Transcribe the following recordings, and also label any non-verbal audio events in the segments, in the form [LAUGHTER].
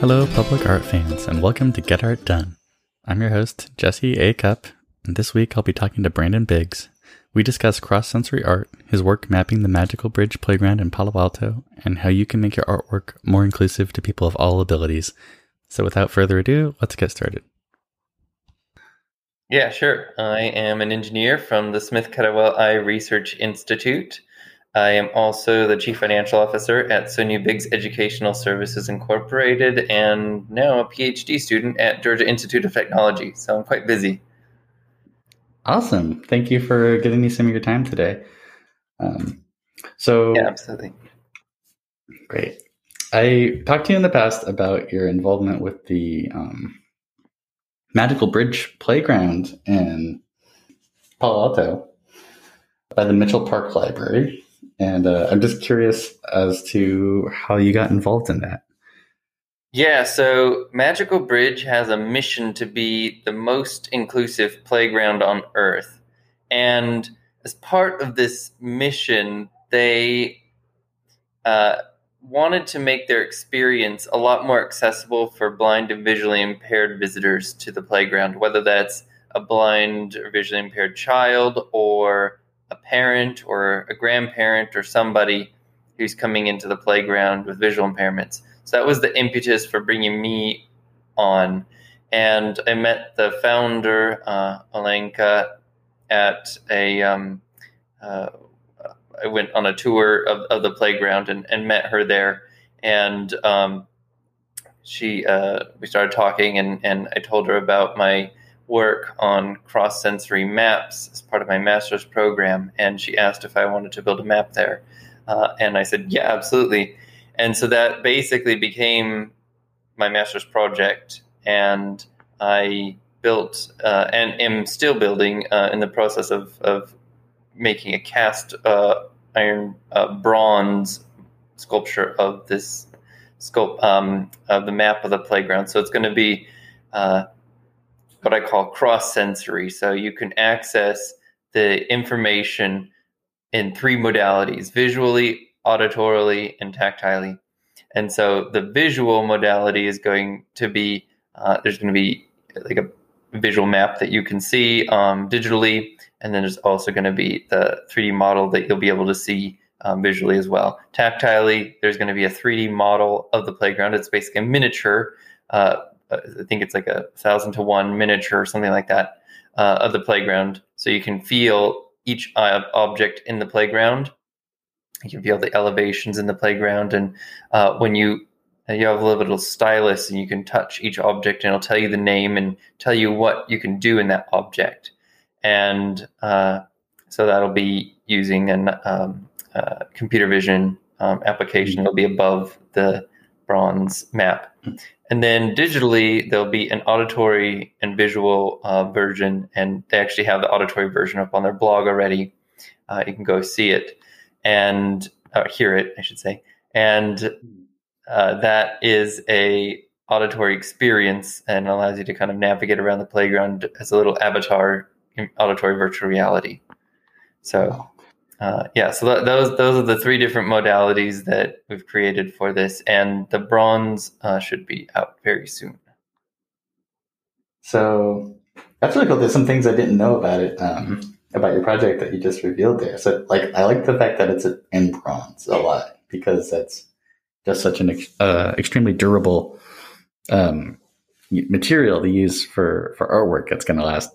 Hello, public art fans, and welcome to Get Art Done. I'm your host, Jesse A. Cup, and this week I'll be talking to Brandon Biggs. We discuss cross sensory art, his work mapping the Magical Bridge Playground in Palo Alto, and how you can make your artwork more inclusive to people of all abilities. So, without further ado, let's get started. Yeah, sure. I am an engineer from the Smith Kettlewell Eye Research Institute. I am also the Chief Financial Officer at Sonia Biggs Educational Services Incorporated and now a PhD student at Georgia Institute of Technology. So I'm quite busy. Awesome. Thank you for giving me some of your time today. Um, so, yeah, absolutely. Great. I talked to you in the past about your involvement with the um, Magical Bridge Playground in Palo Alto by the Mitchell Park Library. And uh, I'm just curious as to how you got involved in that. Yeah, so Magical Bridge has a mission to be the most inclusive playground on Earth. And as part of this mission, they uh, wanted to make their experience a lot more accessible for blind and visually impaired visitors to the playground, whether that's a blind or visually impaired child or a parent or a grandparent or somebody who's coming into the playground with visual impairments. So that was the impetus for bringing me on. And I met the founder, uh, Olenka, at a. Um, uh, I went on a tour of, of the playground and, and met her there. And um, she, uh, we started talking, and, and I told her about my work on cross sensory maps as part of my master's program, and she asked if I wanted to build a map there. Uh, and I said, yeah, absolutely. And so that basically became my master's project, and I built uh, and am still building uh, in the process of, of making a cast uh, iron uh, bronze sculpture of this sculpt um, of the map of the playground. So it's going to be uh, what I call cross sensory. So you can access the information in three modalities visually, auditorily, and tactilely. And so the visual modality is going to be uh, there's going to be like a visual map that you can see um, digitally, and then there's also going to be the 3D model that you'll be able to see um, visually as well. Tactilely, there's going to be a 3D model of the playground. It's basically a miniature uh, uh, I think it's like a thousand to one miniature or something like that uh, of the playground. So you can feel each object in the playground. You can feel the elevations in the playground, and uh, when you uh, you have a little stylus, and you can touch each object, and it'll tell you the name and tell you what you can do in that object. And uh, so that'll be using a um, uh, computer vision um, application. It'll be above the bronze map. And then digitally, there'll be an auditory and visual uh, version, and they actually have the auditory version up on their blog already. Uh, you can go see it and uh, hear it, I should say. And uh, that is a auditory experience and allows you to kind of navigate around the playground as a little avatar in auditory virtual reality. So uh, yeah, so th- those those are the three different modalities that we've created for this, and the bronze uh, should be out very soon. So that's really cool. There's some things I didn't know about it, um, about your project that you just revealed there. So, like, I like the fact that it's in bronze a lot because that's just such an uh, extremely durable um, material to use for for artwork. that's going to last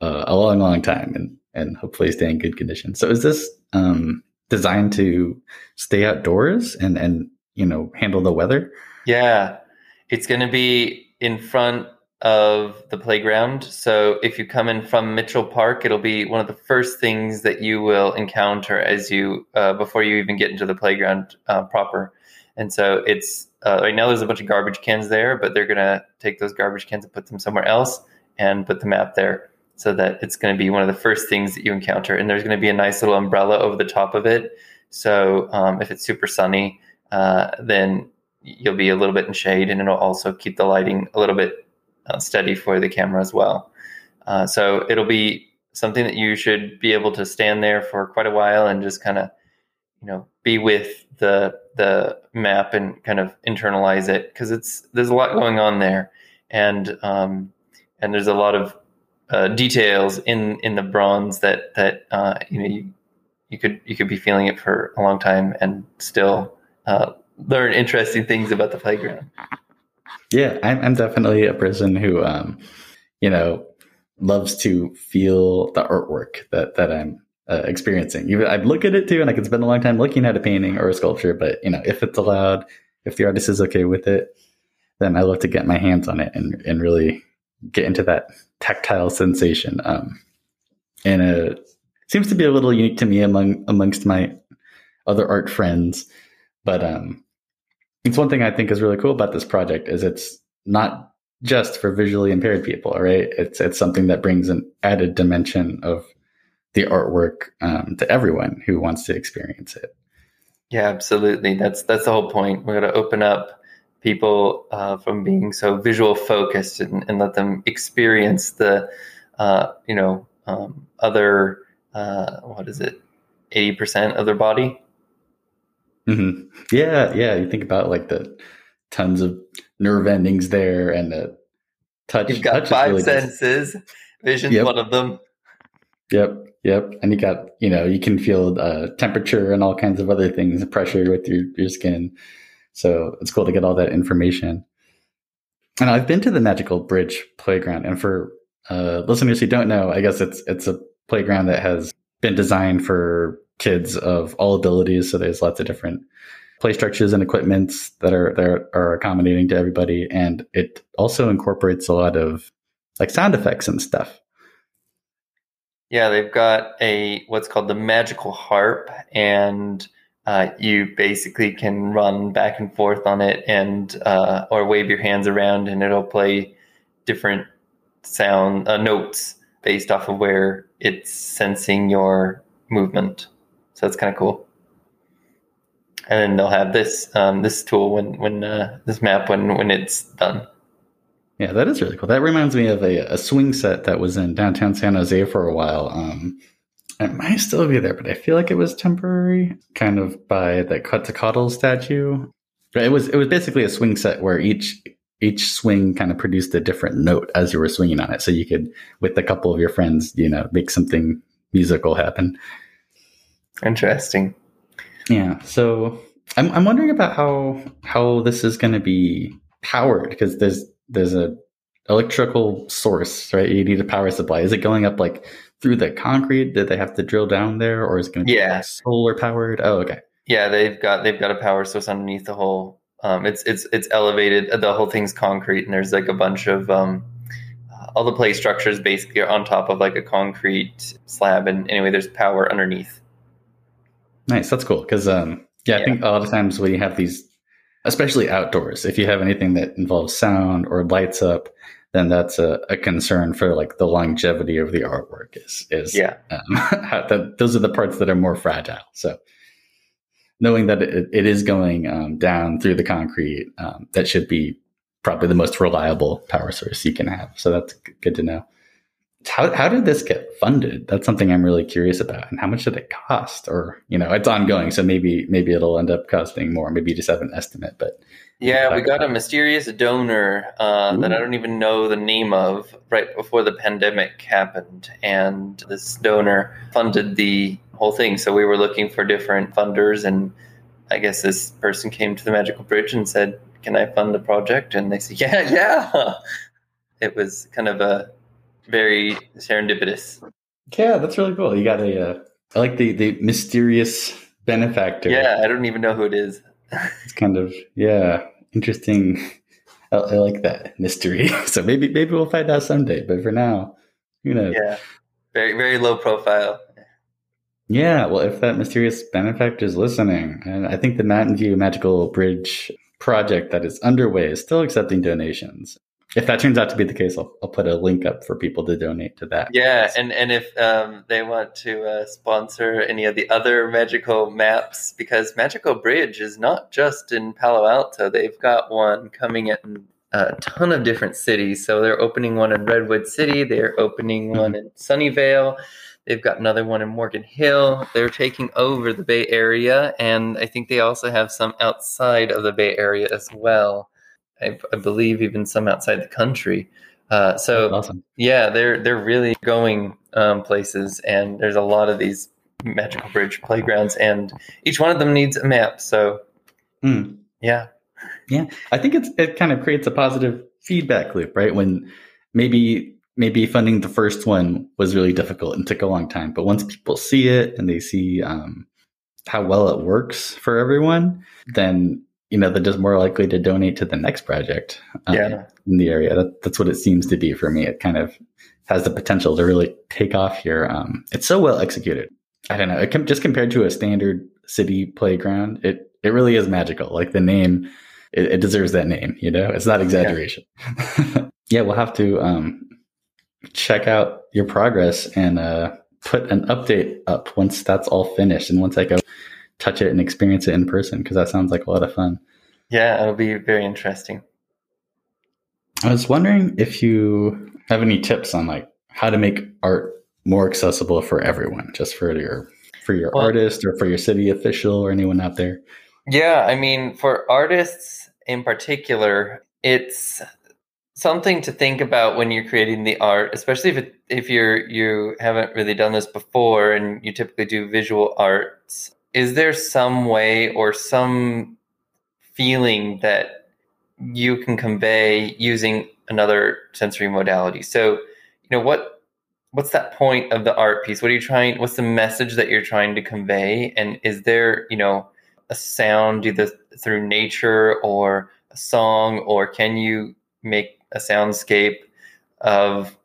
uh, a long, long time, and and hopefully stay in good condition. So is this um, designed to stay outdoors and and you know handle the weather? Yeah, it's going to be in front of the playground. So if you come in from Mitchell Park, it'll be one of the first things that you will encounter as you uh, before you even get into the playground uh, proper. And so it's uh, right now there's a bunch of garbage cans there, but they're gonna take those garbage cans and put them somewhere else and put the map there so that it's going to be one of the first things that you encounter. And there's going to be a nice little umbrella over the top of it. So um, if it's super sunny, uh, then you'll be a little bit in shade, and it'll also keep the lighting a little bit uh, steady for the camera as well. Uh, so it'll be something that you should be able to stand there for quite a while and just kind of, you know, be with the the map and kind of internalize it because it's there's a lot going on there, and um, and there's a lot of uh, details in in the bronze that that uh, you know you, you could you could be feeling it for a long time and still uh, learn interesting things about the playground. Yeah, I'm, I'm definitely a person who, um, you know, loves to feel the artwork that that I'm uh, experiencing. Even I look at it too, and I can spend a long time looking at a painting or a sculpture. But you know, if it's allowed, if the artist is okay with it, then I love to get my hands on it and and really get into that tactile sensation. Um, and it seems to be a little unique to me among amongst my other art friends. But um, it's one thing I think is really cool about this project is it's not just for visually impaired people, right? It's it's something that brings an added dimension of the artwork um, to everyone who wants to experience it. Yeah, absolutely. That's that's the whole point. We're going to open up people uh, from being so visual focused and, and let them experience the, uh, you know, um, other uh, what is it, eighty percent of their body. Mm-hmm. Yeah, yeah. You think about like the tons of nerve endings there and the touch. You've got touch five really senses. Just, Vision's Yep. one of them. Yep, yep. And you got, you know, you can feel temperature and all kinds of other things, pressure with your, your skin. So it's cool to get all that information. And I've been to the Magical Bridge playground, and for uh, listeners who don't know, I guess it's it's a playground that has been designed for kids of all abilities. So there's lots of different play structures and equipments that are that are accommodating to everybody, and it also incorporates a lot of like sound effects and stuff. Yeah, they've got a what's called the magical harp, and uh, you basically can run back and forth on it, and uh, or wave your hands around, and it'll play different sound uh, notes based off of where it's sensing your movement. So that's kind of cool. And then they'll have this um, this tool when when uh, this map when when it's done. Yeah, that is really cool. That reminds me of a, a swing set that was in downtown San Jose for a while. Um, it might still be there, but I feel like it was temporary, kind of by the Quetzalcoatl statue. But it was it was basically a swing set where each each swing kind of produced a different note as you were swinging on it, so you could, with a couple of your friends, you know, make something musical happen. Interesting. Yeah. So I'm I'm wondering about how how this is going to be powered because there's there's a electrical source, right? You need a power supply. Is it going up like through the concrete? Did they have to drill down there, or is it going to be Yeah. like solar powered? Oh, okay. Yeah, they've got they've got a power source underneath the whole. Um, it's it's it's elevated. The whole thing's concrete, and there's like a bunch of um, uh, all the play structures basically are on top of like a concrete slab. And anyway, there's power underneath. Nice. That's cool. Because um, yeah, I Yeah. think a lot of times when you have these, especially outdoors, if you have anything that involves sound or lights up, then that's a, a concern for like the longevity of the artwork. Is is Yeah, um, [LAUGHS] that, those are the parts that are more fragile. So knowing that it, it is going um, down through the concrete, um, that should be probably the most reliable power source you can have. So that's good to know. How, how did this get funded? That's something I'm really curious about. And how much did it cost? Or, you know, it's ongoing. So maybe, maybe it'll end up costing more. Maybe you just have an estimate, but yeah. We got a mysterious donor uh, that I don't even know the name of right before the pandemic happened, and this donor funded the whole thing. So we were looking for different funders, and I guess this person came to the Magical Bridge and said, "Can I fund the project?" And they said, "Yeah, [LAUGHS] yeah." It was kind of a very serendipitous. yeah, that's really cool. You got a, uh, I like the, the mysterious benefactor. Yeah, I don't even know who it is. [LAUGHS] it's kind of yeah interesting I, I like that mystery [LAUGHS] so maybe maybe we'll find out someday but for now you know, yeah. Very very low profile. Yeah, well if that mysterious benefactor is listening and i think the mountain view magical bridge project that is underway is still accepting donations if that turns out to be the case i'll, I'll put a link up for people to donate to that Yeah, and and if um, they want to uh, sponsor any of the other magical maps, because Magical Bridge is not just in Palo Alto, they've got one coming in a ton of different cities. So they're opening one in Redwood City, they're opening one in Sunnyvale, they've got another one in Morgan Hill. They're taking over the Bay Area, and I think they also have some outside of the Bay Area as well. I, I believe even some outside the country. Uh, so awesome. yeah, they're they're really going um, places, and there's a lot of these magical bridge playgrounds, and each one of them needs a map. So Hmm. yeah, Yeah, I think it's it kind of creates a positive feedback loop, right? When maybe maybe funding the first one was really difficult and took a long time, but once people see it and they see um, how well it works for everyone, then you know they're just more likely to donate to the next project um, Yeah. in the area. That, that's what it seems to be for me. It kind of has the potential to really take off here. Um, it's so well executed. I don't know. It com- just compared to a standard city playground, it it really is magical. Like the name, it, it deserves that name. You know, it's not exaggeration. [LAUGHS] Yeah, we'll have to um, check out your progress and uh, put an update up once that's all finished and once I go touch it and experience it in person because that sounds like a lot of fun. yeah, it'll be very interesting. I was wondering if you have any tips on like how to make art more accessible for everyone, just for your for your Well- artist or for your city official or anyone out there. Yeah, I mean, for artists in particular, it's something to think about when you're creating the art, especially if it, if you're you haven't really done this before and you typically do visual arts. Is there some way or some feeling that you can convey using another sensory modality? So, you know, what what's that point of the art piece? What are you trying what's the message that you're trying to convey? And is there, you know, a sound either through nature or a song or can you make a soundscape of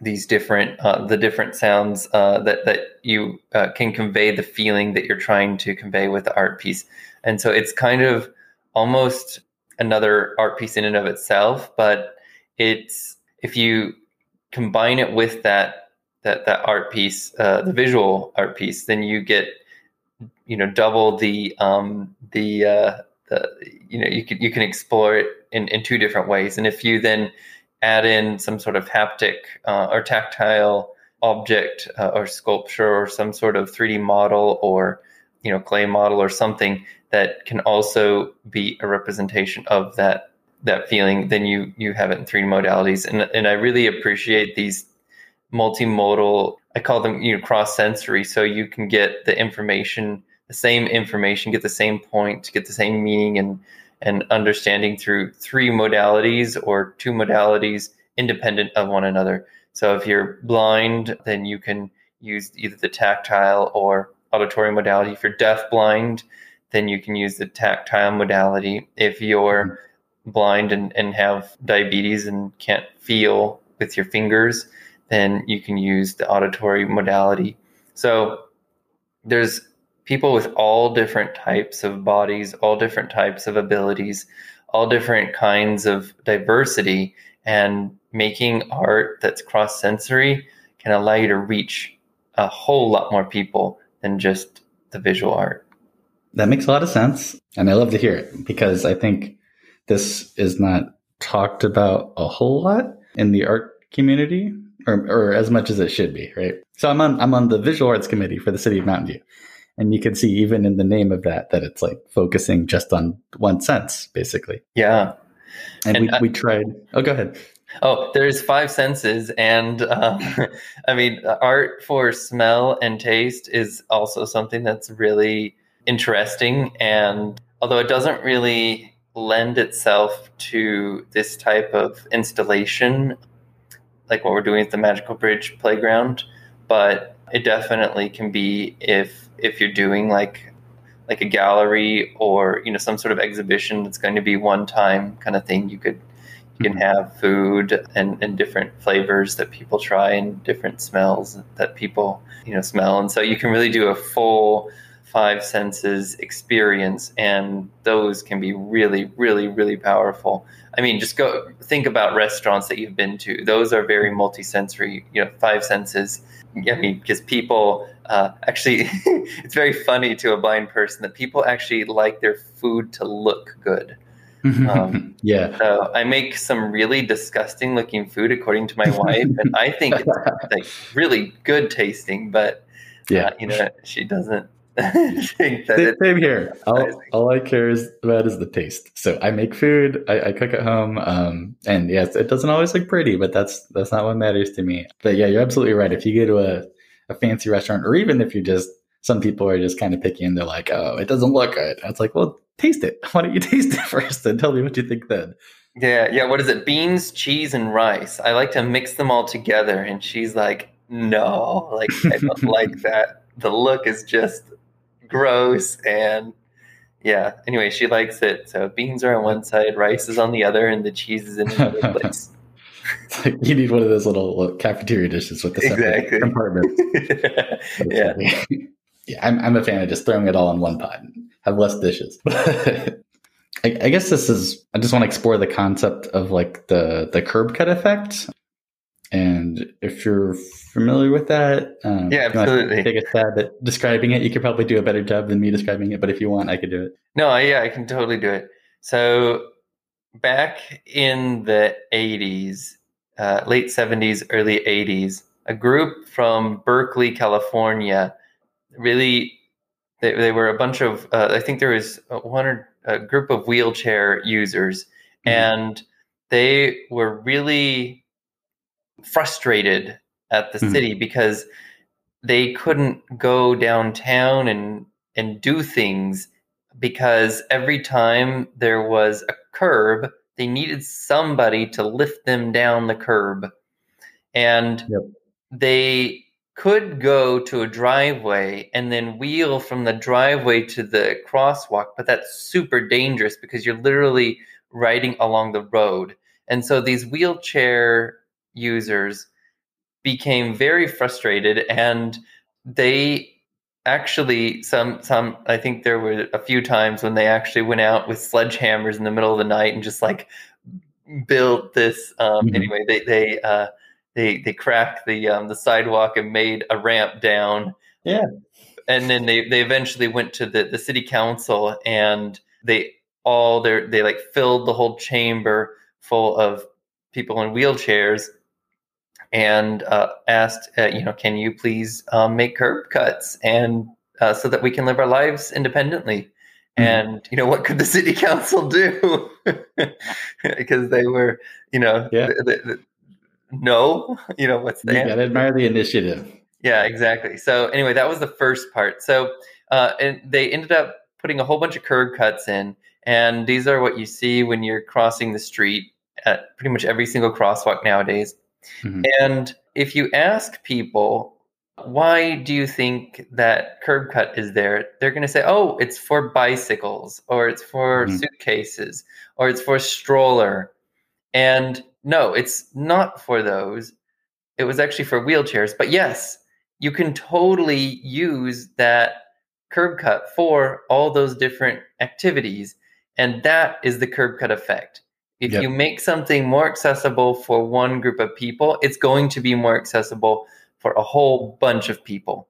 these different uh, the different sounds uh, that that you uh, can convey the feeling that you're trying to convey with the art piece. And so it's kind of almost another art piece in and of itself but it's if you combine it with that that that art piece uh, the visual art piece then you get you know double the um the uh the you know you can you can explore it in in two different ways. And if you then add in some sort of haptic uh, or tactile object uh, or sculpture or some sort of 3D model or you know clay model or something that can also be a representation of that that feeling then you you have it in three modalities. And and I really appreciate these multimodal I call them you know cross sensory. So you can get the information the same information get the same point get the same meaning and and understanding through three modalities or two modalities independent of one another. So if you're blind then you can use either the tactile or auditory modality. If you're deaf blind then you can use the tactile modality. If you're mm-hmm. blind and, and have diabetes and can't feel with your fingers then you can use the auditory modality. So there's people with all different types of bodies, all different types of abilities, all different kinds of diversity, and making art that's cross sensory can allow you to reach a whole lot more people than just the visual art. That makes a lot of sense. And I love to hear it because I think this is not talked about a whole lot in the art community or, or as much as it should be, right? So I'm on I'm on the visual arts committee for the city of Mountain View. And you can see even in the name of that that it's like focusing just on one sense, basically. Yeah. And, And we, I- we tried oh go ahead. Oh, there's five senses, and um, [LAUGHS] I mean, art for smell and taste is also something that's really interesting. And although it doesn't really lend itself to this type of installation, like what we're doing at the Magical Bridge Playground, but it definitely can be if if you're doing like like a gallery or you know some sort of exhibition that's going to be one time kind of thing. You could you can hmm. have food and, and different flavors that people try and different smells that people you know smell. And so you can really do a full five senses experience and those can be really really really powerful. I mean just go think about restaurants that you've been to. Those are very multisensory you know five senses i mean because people uh, actually [LAUGHS] it's very funny to a blind person that people actually like their food to look good Um, [LAUGHS] yeah. So I make some really disgusting looking food according to my wife, and I think it's [LAUGHS] like really good tasting, but Yeah. uh, you know, she doesn't [LAUGHS] think that Same, same here. All, all I care is about is the taste. So I make food, I, I cook at home, um, and yes, it doesn't always look pretty, but that's that's not what matters to me. But yeah, you're absolutely right. If you go to a, a fancy restaurant, or even if you just some people are just kind of picky and they're like, "Oh, it doesn't look good." It's like, well, taste it. [LAUGHS] Why don't you taste it [LAUGHS] first and tell me what you think then? Yeah, yeah. What is it? Beans, cheese, and rice. I like to mix them all together. And she's like, no, like, I don't like that. The look is just gross. And yeah, anyway, she likes it. So beans are on one side, rice is on the other, and the cheese is in another [LAUGHS] place. It's like you need one of those little, cafeteria dishes with the separate Exactly. compartments. [LAUGHS] yeah. [LAUGHS] yeah, I'm, I'm a fan of just throwing it all in one pot and have less dishes. I, I guess this is, I just want to explore the concept of like the, the curb cut effect. And if you're familiar with that, um, Yeah, if you want to absolutely. Take a stab at describing it. You could probably do a better job than me describing it, but if you want, I could do it. No, yeah, I can totally do it. So back in the 80s, uh, late 70s, early 80s, a group from Berkeley, California, really, they, they were a bunch of, uh, I think there was one or a group of wheelchair users, Mhm. and they were really frustrated at the Mhm. city because they couldn't go downtown and and do things because every time there was a curb they needed somebody to lift them down the curb and Yep. they could go to a driveway and then wheel from the driveway to the crosswalk but that's super dangerous because you're literally riding along the road and so these wheelchair users became very frustrated and they actually some some I think there were a few times when they actually went out with sledgehammers in the middle of the night and just like built this um Mhm. anyway they they uh they they cracked the um the sidewalk and made a ramp down Yeah. and then they they eventually went to the the city council and they all they they like filled the whole chamber full of people in wheelchairs and uh, asked, uh, you know, can you please um, make curb cuts and uh, so that we can live our lives independently? Mhm. And you know, what could the city [LAUGHS] council do? [LAUGHS] because they were, you know, Yeah. th- th- th- no, [LAUGHS] you know, what's the You gotta admire the initiative. Yeah, exactly. So anyway, that was the first part. So uh, and they ended up putting a whole bunch of curb cuts in, and these are what you see when you're crossing the street at pretty much every single crosswalk nowadays. Mhm. And if you ask people, why do you think that curb cut is there? They're going to say, oh, it's for bicycles, or it's for Mhm. suitcases, or it's for stroller. And no, it's not for those. It was actually for wheelchairs. But yes, you can totally use that curb cut for all those different activities. And that is the curb cut effect. If Yep. you make something more accessible for one group of people, it's going to be more accessible for a whole bunch of people.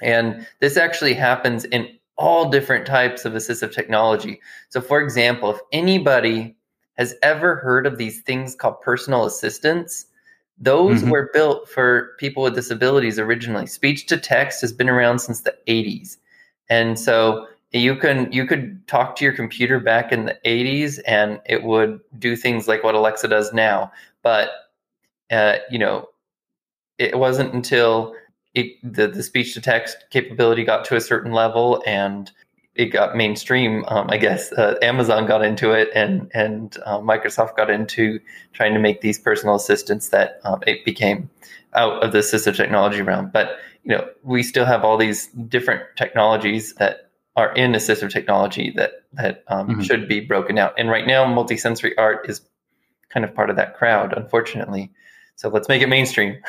And this actually happens in all different types of assistive technology. So, for example, if anybody has ever heard of these things called personal assistants, those Mhm. were built for people with disabilities originally. Speech to text has been around since the 80s. And so you can you could talk to your computer back in the 80s and it would do things like what Alexa does now. But uh, you know, it wasn't until it, the the speech to text capability got to a certain level and it got mainstream. Um, I guess uh, Amazon got into it and and uh, Microsoft got into trying to make these personal assistants that um, it became out of the assistive technology realm. But you know, we still have all these different technologies that are in assistive technology that that um, Mhm. should be broken out. And right now, multisensory art is kind of part of that crowd, unfortunately. So let's make it mainstream. [LAUGHS]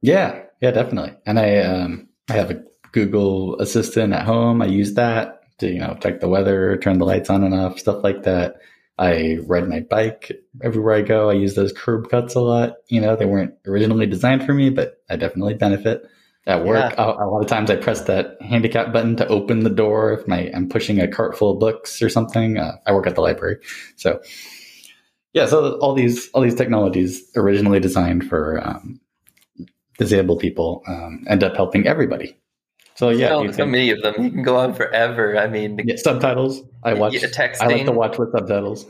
Yeah, yeah, definitely. And I um I have a Google Assistant at home. I use that to, you know, check the weather, turn the lights on and off, stuff like that. I ride my bike everywhere I go. I use those curb cuts a lot. You know, they weren't originally designed for me, but I definitely benefit. At work, Yeah. a, a lot of times I press that handicap button to open the door if my I'm pushing a cart full of books or something. Uh, I work at the library, so yeah. So all these all these technologies originally designed for um, disabled people um, end up helping everybody. So yeah, so, so many of them. You can go on forever. I mean, the, yeah, subtitles. I watch. Yeah, texting. I like to watch with subtitles.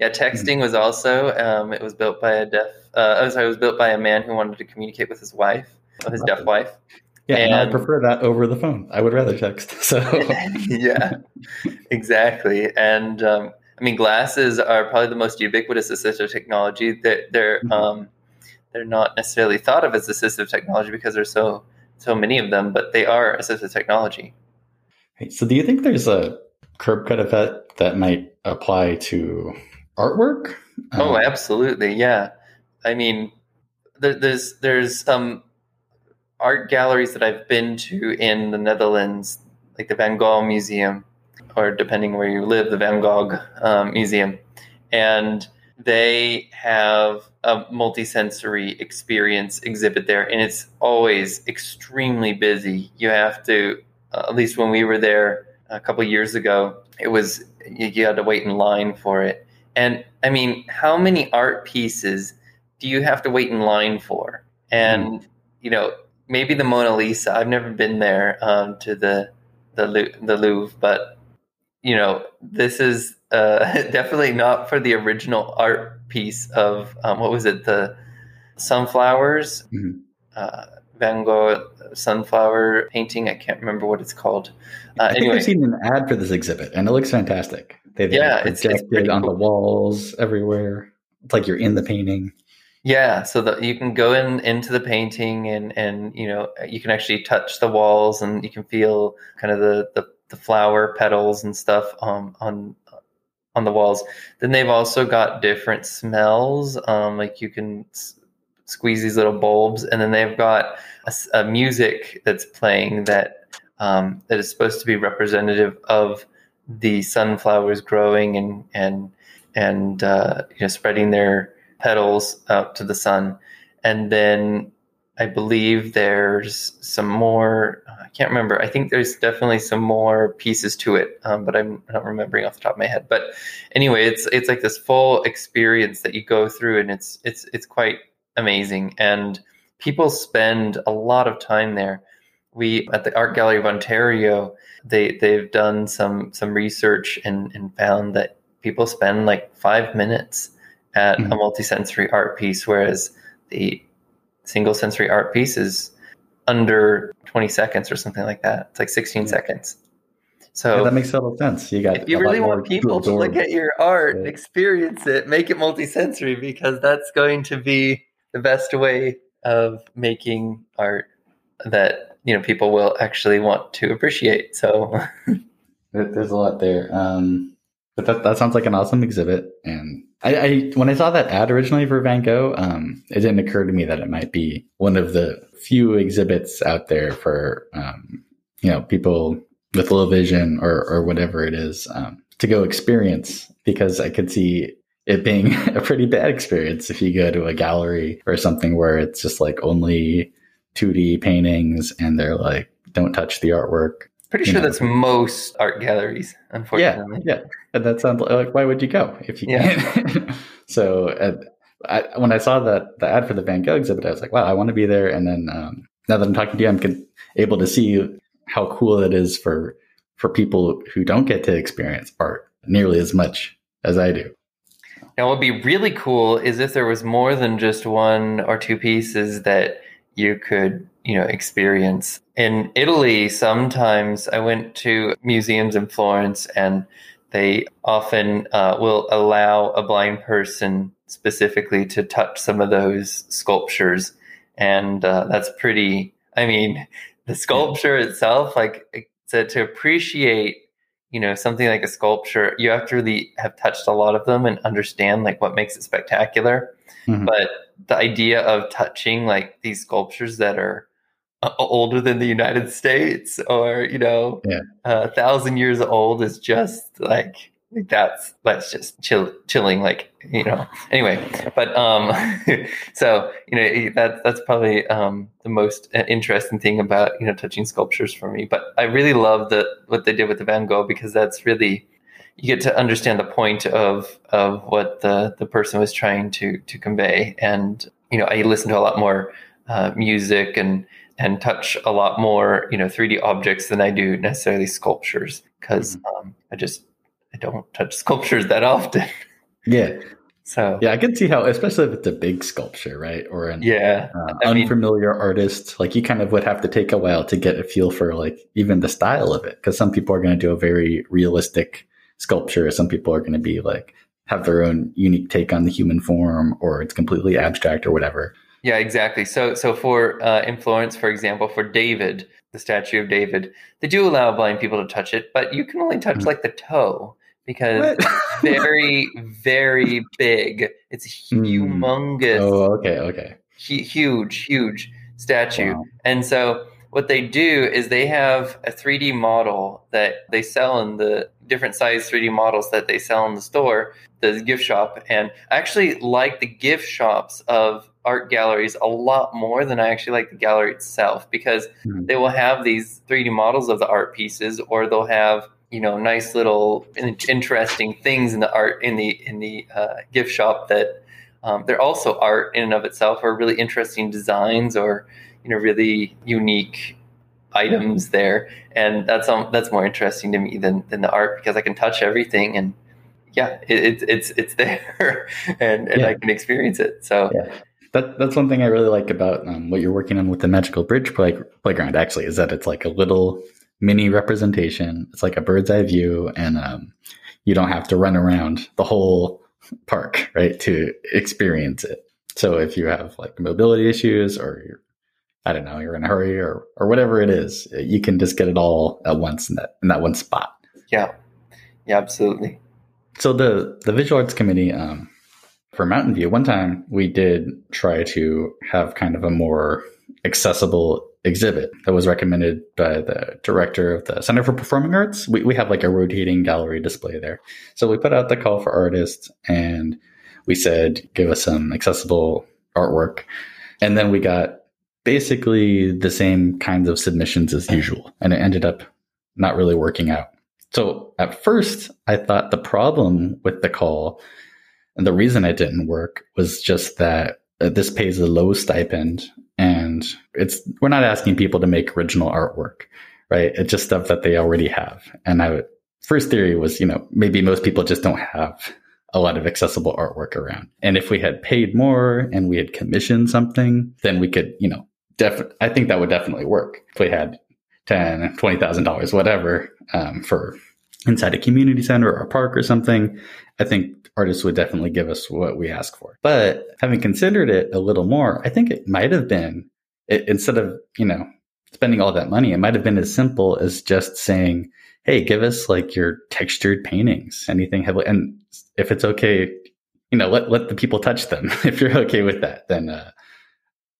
Yeah, texting was also. Um, it was built by a deaf. Uh, I'm sorry, it was built by a man who wanted to communicate with his wife, his deaf wife. Yeah, and, I And- prefer that over the phone. I would rather text. [LAUGHS] So [LAUGHS] yeah, exactly. And um, I mean, glasses are probably the most ubiquitous assistive technology. That they're Mhm. um, they're not necessarily thought of as assistive technology because there's so so many of them, but they are assistive technology. So, do you think there's a curb cut effect that might apply to artwork? Oh, Um, absolutely. Yeah. I mean, there, there's there's some art galleries that I've been to in the Netherlands, like the Van Gogh Museum, or depending where you live, the Van Gogh um, Museum, and they have a multisensory experience exhibit there, and it's always extremely busy. You have to, uh, at least when we were there a couple years ago, it was you, you had to wait in line for it. And I mean, how many art pieces do you have to wait in line for? And you know, maybe the Mona Lisa. I've never been there um, to the the Lou- the Louvre, but you know, this is uh, [LAUGHS] definitely not for the original art piece of um, what was it, the sunflowers, Mhm. uh, Van Gogh sunflower painting. I can't remember what it's called. Uh, I think anyway, I've seen an ad for this exhibit, and it looks fantastic. They've Yeah, it it's- it's projected on the walls everywhere. It's like you're in the painting. Yeah, so that you can go in into the painting and and you know you can actually touch the walls and you can feel kind of the the, the flower petals and stuff um, on on the walls. Then they've also got different smells. Um, like you can s- squeeze these little bulbs, and then they've got a music that's playing that um, that is supposed to be representative of the sunflowers growing and and and uh, you know spreading their petals out to the sun. And then I believe there's some more. I can't remember. I think there's definitely some more pieces to it, um, but I'm not remembering off the top of my head. But anyway, it's it's like this full experience that you go through, and it's it's it's quite amazing. And people spend a lot of time there. We at the Art Gallery of Ontario, they they've done some some research and, and found that people spend like five minutes at a Mhm. multisensory art piece, whereas the single sensory art piece is under 20 seconds or something like that. It's like 16 Yeah. seconds. Yeah, So that makes a total sense. You got if you really want people to look at your art, Yeah. experience it, make it multisensory because that's going to be the best way of making art that you know people will actually want to appreciate. So [LAUGHS] There's a lot there. Um, but that, that sounds like an awesome exhibit. And I, I when I saw that ad originally for Van Gogh, um, it didn't occur to me that it might be one of the few exhibits out there for um, you know people with low vision or or whatever it is um, to go experience. Because I could see it being [LAUGHS] a pretty bad experience if you go to a gallery or something where it's just like only 2D paintings and they're like don't touch the artwork. Pretty sure know. that's most art galleries, unfortunately. Yeah, and that sounds like why would you go if you Yeah. can't? [LAUGHS] so uh, I, when I saw that the ad for the Van Gogh exhibit, I was like, wow, I want to be there. And then um, now that I'm talking to you, I'm con- able to see how cool it is for for people who don't get to experience art nearly as much as I do. Now, what would be really cool is if there was more than just one or two pieces that you could, you know, experience. In Italy, sometimes I went to museums in Florence, and they often uh, will allow a blind person specifically to touch some of those sculptures, and uh, that's pretty. I mean, [LAUGHS] the sculpture itself, like to, to appreciate you know something like a sculpture you have to really have touched a lot of them and understand like what makes it spectacular Mhm. but the idea of touching like these sculptures that are uh, older than the united states or you know Yeah. a thousand years old is just like that's that's just chill chilling like you know anyway but um [LAUGHS] so you know that that's probably um the most interesting thing about you know touching sculptures for me but i really love the what they did with the van gogh because that's really you get to understand the point of of what the the person was trying to to convey and you know i listen to a lot more uh, music and and touch a lot more you know 3d objects than i do necessarily sculptures because mm-hmm. um, i just I don't touch [LAUGHS] sculptures that often. Yeah. [LAUGHS] So yeah, I can see how, especially if it's a big sculpture, right, or an yeah uh, unfamiliar mean, artist, like you kind of would have to take a while to get a feel for like even the style of it, because some people are going to do a very realistic sculpture, some people are going to be like have their own unique take on the human form, or it's completely abstract or whatever. Yeah, exactly. So, so for uh, in Florence, for example, for David, the statue of David, they do allow blind people to touch it, but you can only touch mm-hmm. like the toe because it's very, very big. It's [LAUGHS] hmm. humongous. Oh, okay, okay. huge, huge statue. Wow. And so what they do is they have a 3D model that they sell in the different size 3D models that they sell in the store, the gift shop. And I actually like the gift shops of art galleries a lot more than I actually like the gallery itself because mm-hmm. they will have these 3D models of the art pieces or they'll have you know nice little interesting things in the art in the in the uh, gift shop that um, they're also art in and of itself or really interesting designs or you know really unique items there and that's um, that's more interesting to me than than the art because I can touch everything and yeah it, it it's it's [LAUGHS] there and and yeah. I can experience it so yeah. That, that's one thing I really like about um, what you're working on with the Magical Bridge play, playground. Actually, is that it's like a little mini representation. It's like a bird's eye view, and um, you don't have to run around the whole park, right, to experience it. So if you have like mobility issues or you're, I don't know, you're in a hurry or or whatever it is, you can just get it all at once in that in that one spot. Yeah, yeah, absolutely. So the the visual arts committee um, for Mountain View, one time we did try to have kind of a more accessible exhibit that was recommended by the director of the Center for Performing Arts. We, we have like a rotating gallery display there. So we put out the call for artists and we said, give us some accessible artwork. And then we got basically the same kinds of submissions as usual. And it ended up not really working out. So at first, I thought the problem with the call and the reason it didn't work was just that uh, this pays a low stipend and it's we're not asking people to make original artwork right it's just stuff that they already have and i first theory was you know maybe most people just don't have a lot of accessible artwork around and if we had paid more and we had commissioned something then we could you know def- i think that would definitely work if we had 10 20000 dollars whatever um, for inside a community center or a park or something i think artists would definitely give us what we ask for. But having considered it a little more, I think it might have been it, instead of, you know, spending all that money, it might have been as simple as just saying, Hey, give us like your textured paintings, anything heavily. And if it's okay, you know, let, let the people touch them. [LAUGHS] if you're okay with that, then, uh,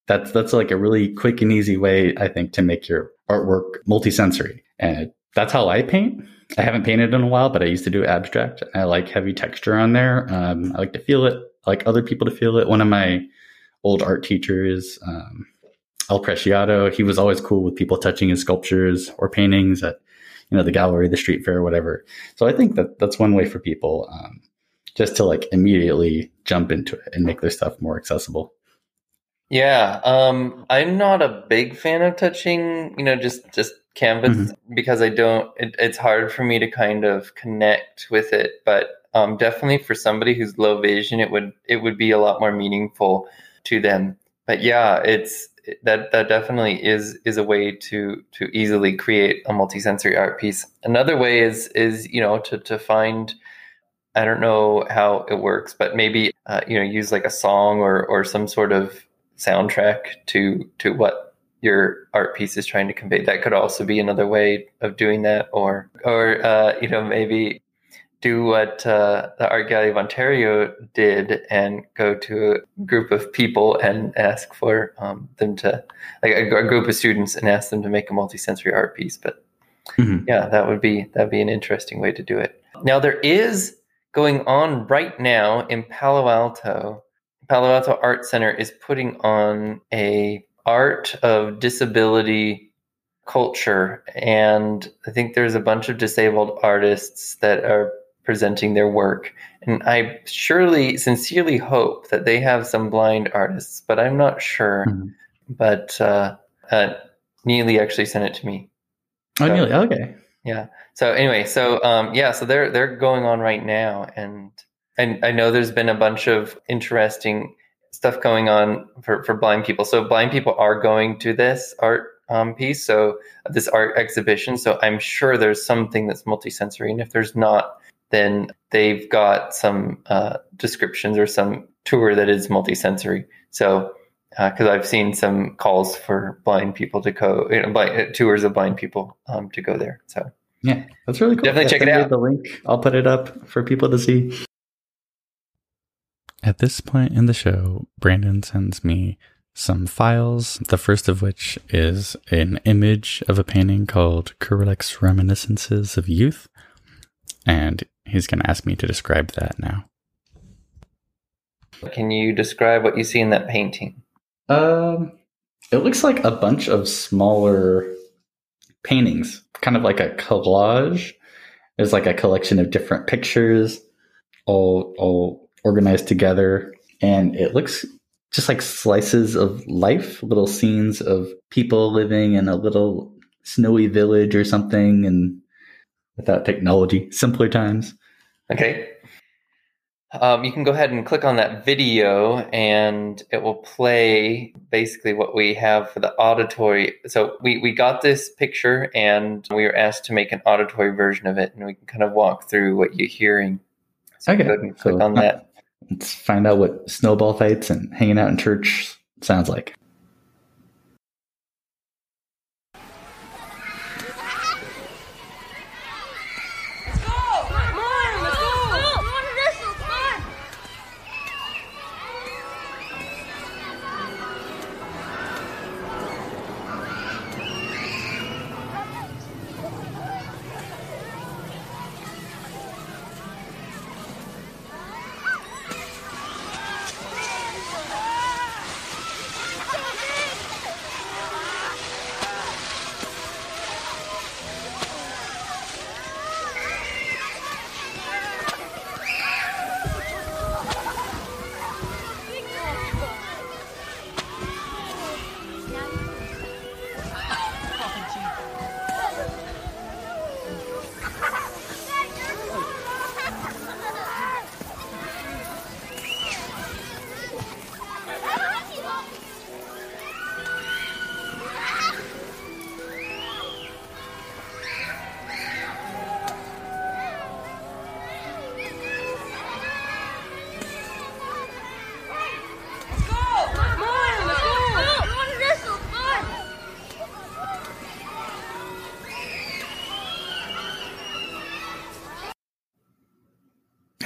that's, that's like a really quick and easy way, I think, to make your artwork multisensory. And that's how I paint. I haven't painted in a while, but I used to do abstract. I like heavy texture on there. Um, I like to feel it. I like other people to feel it. One of my old art teachers, um, El Preciado, he was always cool with people touching his sculptures or paintings at, you know, the gallery, the street fair, whatever. So I think that that's one way for people, um, just to like immediately jump into it and make their stuff more accessible. Yeah, um, I'm not a big fan of touching, you know, just just canvas mm-hmm. because I don't. It, it's hard for me to kind of connect with it, but um, definitely for somebody who's low vision, it would it would be a lot more meaningful to them. But yeah, it's that that definitely is is a way to to easily create a multisensory art piece. Another way is is you know to to find. I don't know how it works, but maybe uh, you know use like a song or or some sort of soundtrack to to what your art piece is trying to convey. That could also be another way of doing that, or or uh, you know maybe do what uh, the Art Gallery of Ontario did and go to a group of people and ask for um, them to like a, a, group of students and ask them to make a multisensory art piece. But mm-hmm. yeah, that would be that'd be an interesting way to do it. Now there is going on right now in Palo Alto. Palo Alto Art Center is putting on a art of disability culture and I think there's a bunch of disabled artists that are presenting their work and I surely sincerely hope that they have some blind artists but I'm not sure Mhm. but uh, uh Neely actually sent it to me Oh, So- really? Okay. so anyway, so um, yeah, so they're they're going on right now, and and I know there's been a bunch of interesting stuff going on for for blind people. So blind people are going to this art um, piece, so this art exhibition. So I'm sure there's something that's multisensory, and if there's not, then they've got some uh, descriptions or some tour that is multisensory. So. Because I've seen some calls for blind people to go, you know, blind, tours of blind people um, to go there. So Yeah, that's really cool. Definitely Yeah, check it out. The link, I'll put it up for people to see. At this point in the show, Brandon sends me some files, the first of which is an image of a painting called Kurelek's Reminiscences of Youth. And he's going to ask me to describe that now. Can you describe what you see in that painting? Um, it looks like a bunch of smaller paintings, kind of like a collage. It's like a collection of different pictures, all all organized together, and it looks just like slices of life, little scenes of people living in a little snowy village or something, and without technology, simpler times. Okay. Um, you can go ahead and click on that video and it will play basically what we have for the auditory. So we, we got this picture and we were asked to make an auditory version of it and we can kind of walk through what you're hearing. So Okay, go ahead and click so- on that. [LAUGHS] Let's find out what snowball fights and hanging out in church sounds like.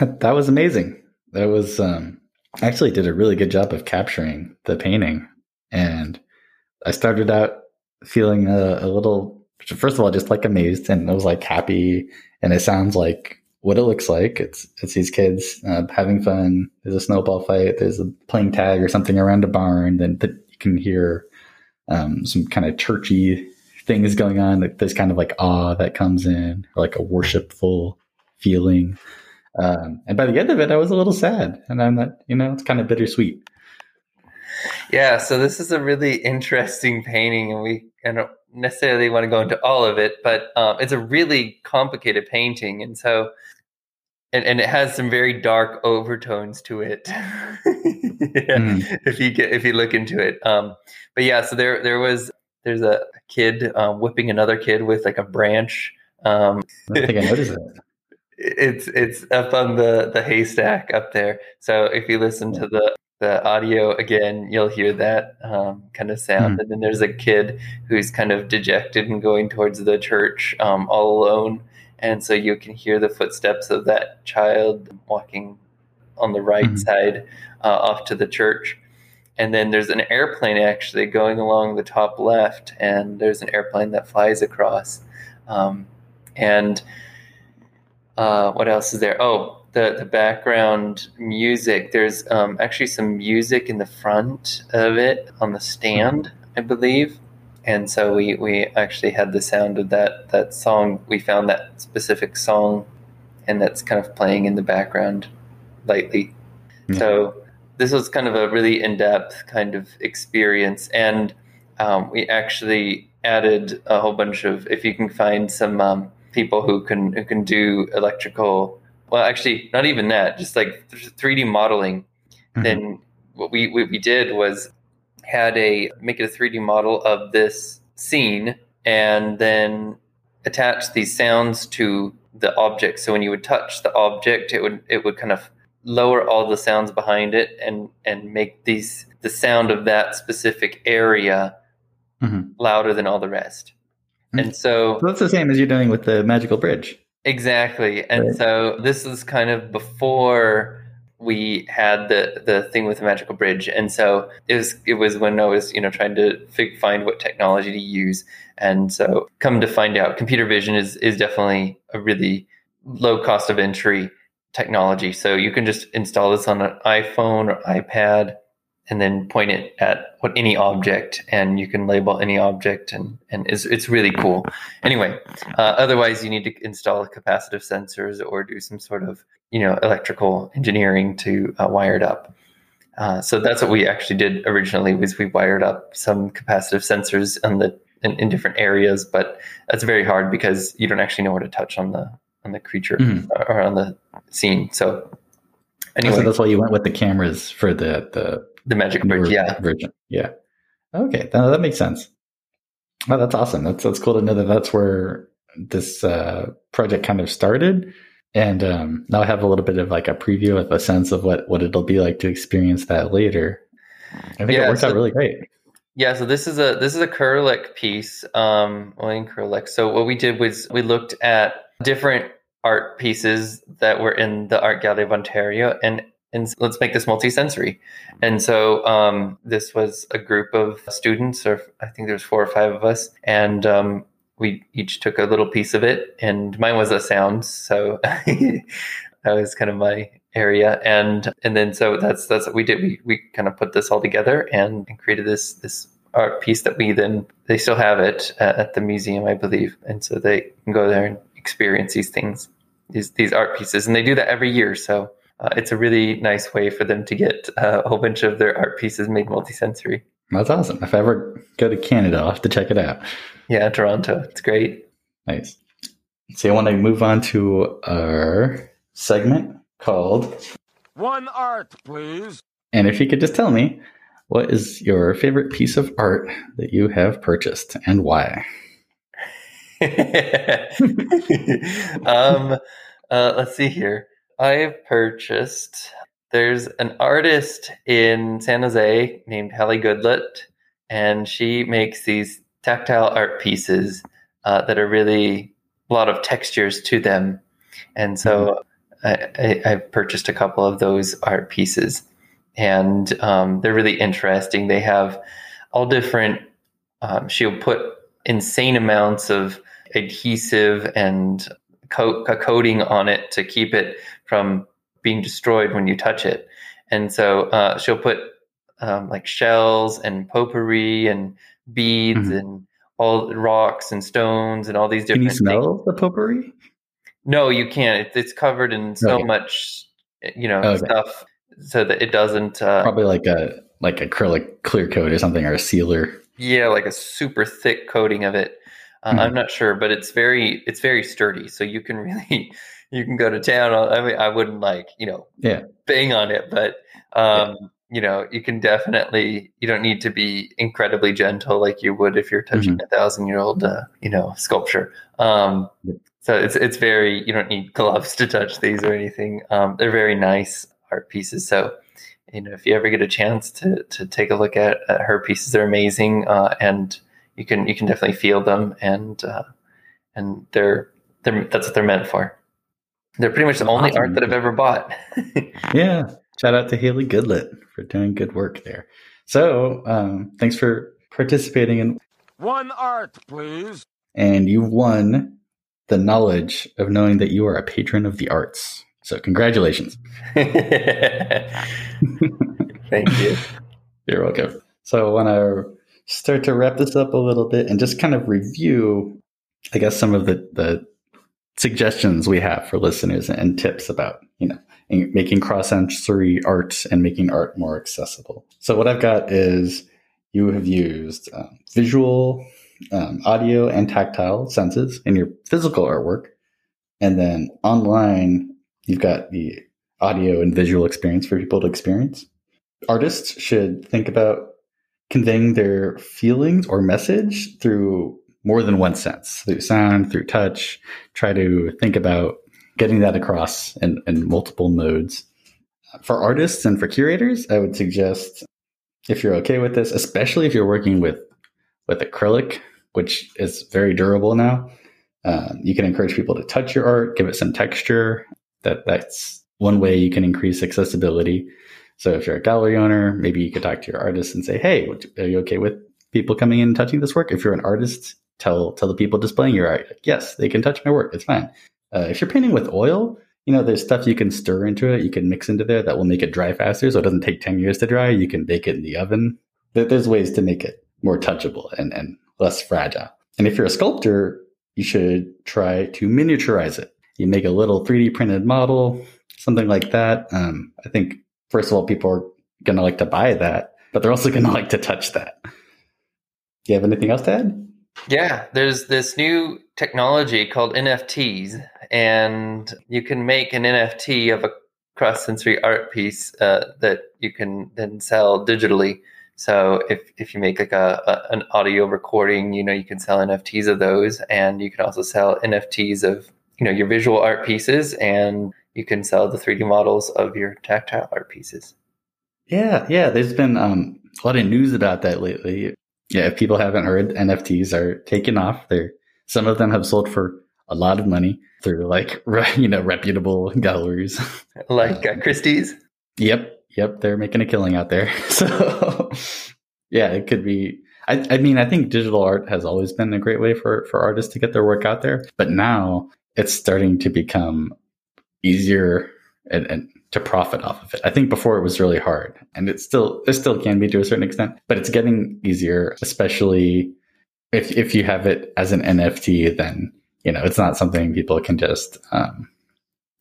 [LAUGHS] That was amazing. That was um actually did a really good job of capturing the painting. And I started out feeling a, a little first of all just like amazed and I was like happy and it sounds like what it looks like. It's it's these kids uh, having fun. There's a snowball fight. There's a playing tag or something around a barn. Then th- you can hear um, some kind of churchy things going on. Like there's kind of like awe that comes in, or like a worshipful feeling. Um, and by the end of it, I was a little sad, and I'm not, you know, it's kind of bittersweet. Yeah, so this is a really interesting painting, and we I don't necessarily want to go into all of it, but um, it's a really complicated painting, and so and, and it has some very dark overtones to it. [LAUGHS] Yeah, Mm. If you get if you look into it, um, but yeah, so there there was there's a kid um, whipping another kid with like a branch. Um, I don't think I [LAUGHS] noticed that. It's it's up on the the haystack up there. So if you listen to the the audio again, you'll hear that um, kind of sound. Hmm. And then there's a kid who's kind of dejected and going towards the church um, all alone, and so you can hear the footsteps of that child walking on the right Mhm. side uh, off to the church. And then there's an airplane actually going along the top left, and there's an airplane that flies across. Um, and uh, what else is there? Oh, the the background music. There's um, actually some music in the front of it on the stand, I believe. And so we, we actually had the sound of that that song. We found that specific song, and that's kind of playing in the background lightly. Yeah. So this was kind of a really in depth kind of experience, and um, we actually added a whole bunch of if you can find some um, people who can who can do electrical. Well, actually, not even that. Just like three D modeling. Mhm. Then what we what we did was had a make it a 3D model of this scene and then attach these sounds to the object. So when you would touch the object, it would it would kind of lower all the sounds behind it and and make these the sound of that specific area Mhm. louder than all the rest. Mm-hmm. And so So that's the same as you're doing with the magical bridge. Exactly. And Right. so this is kind of before we had the the thing with the magical bridge. And so it was it was when I was, you know, trying to fig- find what technology to use. And so come to find out computer vision is is definitely a really low cost of entry technology. So you can just install this on an iPhone or iPad and then point it at what any object and you can label any object and and it's, it's really cool anyway uh, otherwise, you need to install capacitive sensors or do some sort of you know electrical engineering to uh, wire it up. Uh, so that's what we actually did originally. Was we wired up some capacitive sensors on the in, in different areas, but that's very hard because you don't actually know where to touch on the on the creature Mhm. or on the scene. So anyway, So that's why you went with the cameras for the the the magic bridge, yeah, version. Yeah. Okay, that, that makes sense. Oh, that's awesome. That's that's cool to know that that's where this uh, project kind of started. And um, now I have a little bit of like a preview of a sense of what what it'll be like to experience that later. I think Yeah, it worked so- out really great. Yeah, so this is a this is a Kurelek piece, um, William Kurelek. So what we did was we looked at different art pieces that were in the Art Gallery of Ontario, and and let's make this multisensory. And so um, this was a group of students, or I think there's four or five of us, and um, we each took a little piece of it. And mine was a sound, so [LAUGHS] that was kind of my area and and then so that's that's what we did we we kind of put this all together and, and created this this art piece that we then they still have it at, at the museum i believe and so they can go there and experience these things these these art pieces and they do that every year so uh, it's a really nice way for them to get uh, a whole bunch of their art pieces made multisensory That's awesome. If I ever go to Canada, I'll have to check it out. yeah toronto it's great Nice. So I want to move on to our segment called One art, please. And if you could just tell me, what is your favorite piece of art that you have purchased and why? [LAUGHS] um, uh, let's see here. I've purchased. There's an artist in San Jose named Hallie Goodlet, and she makes these tactile art pieces uh, that are really a lot of textures to them. And so I, I, I've purchased a couple of those art pieces, and um, they're really interesting. They have all different. Um, she'll put insane amounts of adhesive and coat, a coating on it to keep it from being destroyed when you touch it. And so uh, she'll put um, like shells and potpourri and beads Mhm. and all rocks and stones and all these different. Can you things. smell the potpourri? No, you can't. It, it's covered in so Okay. much, you know, Okay. stuff so that it doesn't. Uh, Probably like a like acrylic clear coat or something or a sealer. yeah, like a super thick coating of it. Uh, Mhm. I'm not sure, but it's very it's very sturdy. So you can [LAUGHS] really you can go to town. I mean, I wouldn't like you know Yeah. bang on it, but um, you know you can definitely you don't need to be incredibly gentle like you would if you're touching a thousand year old uh, you know sculpture. Um, Yep. So it's it's very you don't need gloves to touch these or anything. Um, they're very nice art pieces. So you know if you ever get a chance to to take a look at, at her pieces, they're amazing, uh, and you can you can definitely feel them, and uh, and they're they're that's what they're meant for. They're pretty much the only Awesome. art that I've ever bought. [LAUGHS] Yeah. Shout out to Haley Goodlet for doing good work there. So um, thanks for participating in One art, please. and you won the knowledge of knowing that you are a patron of the arts. So, congratulations. [LAUGHS] [LAUGHS] Thank you. You're welcome. So, I want to start to wrap this up a little bit and just kind of review, I guess, some of the, the suggestions we have for listeners and tips about, you know, making cross sensory art and making art more accessible. So, what I've got is you have used um, visual, um, audio, and tactile senses in your physical artwork. And then online, you've got the audio and visual experience for people to experience. Artists should think about conveying their feelings or message through more than one sense, through sound, through touch. Try to think about getting that across in, in multiple modes. For artists and for curators, I would suggest if you're okay with this, especially if you're working with with acrylic, which is very durable now. Um, you can encourage people to touch your art, give it some texture. That that's one way you can increase accessibility. So if you're a gallery owner, maybe you could talk to your artist and say, "Hey, are you okay with people coming in and touching this work?" If you're an artist, tell tell the people displaying your art, yes, they can touch my work. It's fine. Uh, if you're painting with oil, you know, there's stuff you can stir into it, you can mix into there that will make it dry faster, so it doesn't take ten years to dry. You can bake it in the oven. There's ways to make it more touchable and and less fragile. And if you're a sculptor, you should try to miniaturize it. You make a little 3D printed model, something like that. Um, I think first of all, people are going to like to buy that, but they're also going [LAUGHS] to like to touch that. Do you have anything else to add? Yeah, there's this new technology called NFTs, and you can make an NFT of a cross sensory art piece uh, that you can then sell digitally. So if, if you make like a, a, an audio recording, you know you can sell NFTs of those, and you can also sell NFTs of you know your visual art pieces, and you can sell the 3D models of your tactile art pieces. Yeah, yeah. There's been um, a lot of news about that lately. Yeah, if people haven't heard, NFTs are taking off. They're some of them have sold for a lot of money through like [LAUGHS] you know reputable galleries, [LAUGHS] like uh, Christie's. Yep, yep. They're making a killing out there. [LAUGHS] So yeah, it could be. I, I mean, I think digital art has always been a great way for for artists to get their work out there, but now it's starting to become easier and, and to profit off of it. I think before it was really hard, and it still it still can be to a certain extent, but it's getting easier, especially if if you have it as an NFT. Then you know it's not something people can just um,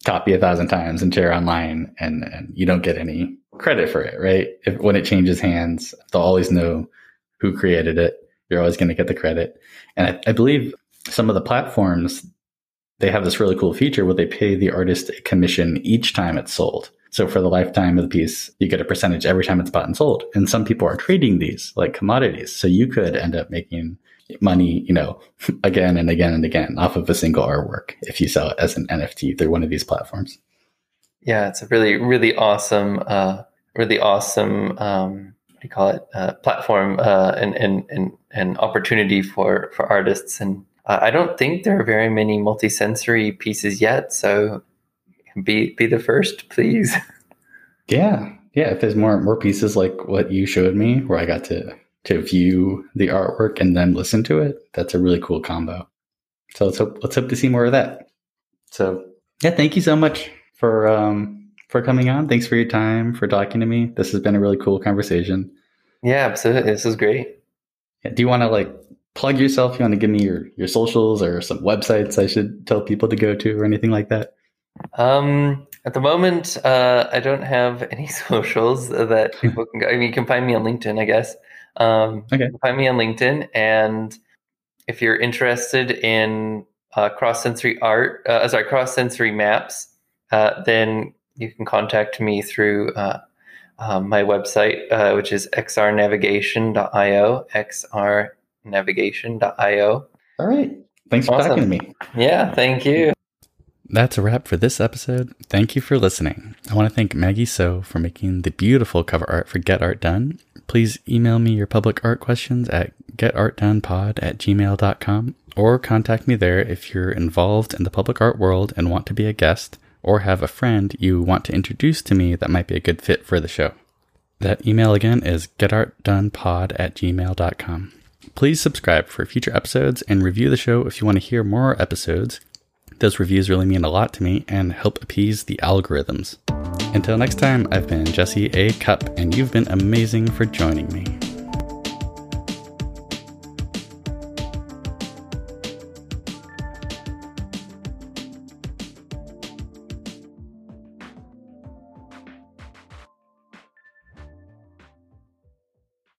copy a thousand times and share online, and and you don't get any credit for it, right? If, when it changes hands, they'll always know who created it. You're always going to get the credit, and I, I believe some of the platforms they have this really cool feature where they pay the artist a commission each time it's sold. So for the lifetime of the piece, you get a percentage every time it's bought and sold. And some people are trading these like commodities. So you could end up making money, you know, [LAUGHS] again and again and again off of a single artwork if you sell it as an NFT through one of these platforms. Yeah, it's a really, really awesome, uh, really awesome, um, what do you call it, uh, platform uh, and, and, and, and opportunity for, for artists and uh, I don't think there are very many multisensory pieces yet, so be be the first, please. [LAUGHS] Yeah, yeah. If there's more more pieces like what you showed me, where I got to to view the artwork and then listen to it, that's a really cool combo. So let's hope let's hope to see more of that. So yeah, thank you so much for um for coming on. Thanks for your time for talking to me. This has been a really cool conversation. Yeah, absolutely. This is great. Yeah, do you want to like plug yourself? You want to give me your your socials or some websites I should tell people to go to or anything like that? Um, at the moment, uh, I don't have [LAUGHS] any socials that [LAUGHS] people can go. I mean, you can find me on LinkedIn, I guess. Um, okay. find me on LinkedIn, and if you're interested in uh, cross sensory art, uh, sorry, cross sensory maps, uh, then you can contact me through uh, um, my website, uh, which is xrnavigation.io, xr navigation.io. All right. Thanks for talking to me. Yeah, thank you. That's a wrap for this episode. Thank you for listening. I want to thank Maggie So for making the beautiful cover art for Get Art Done. Please email me your public art questions at getartdonepod at gmail.com or contact me there if you're involved in the public art world and want to be a guest or have a friend you want to introduce to me that might be a good fit for the show. That email again is getartdonepod at gmail.com. Please subscribe for future episodes and review the show if you want to hear more episodes. Those reviews really mean a lot to me and help appease the algorithms. Until next time, I've been Jesse A. Cup, and you've been amazing for joining me.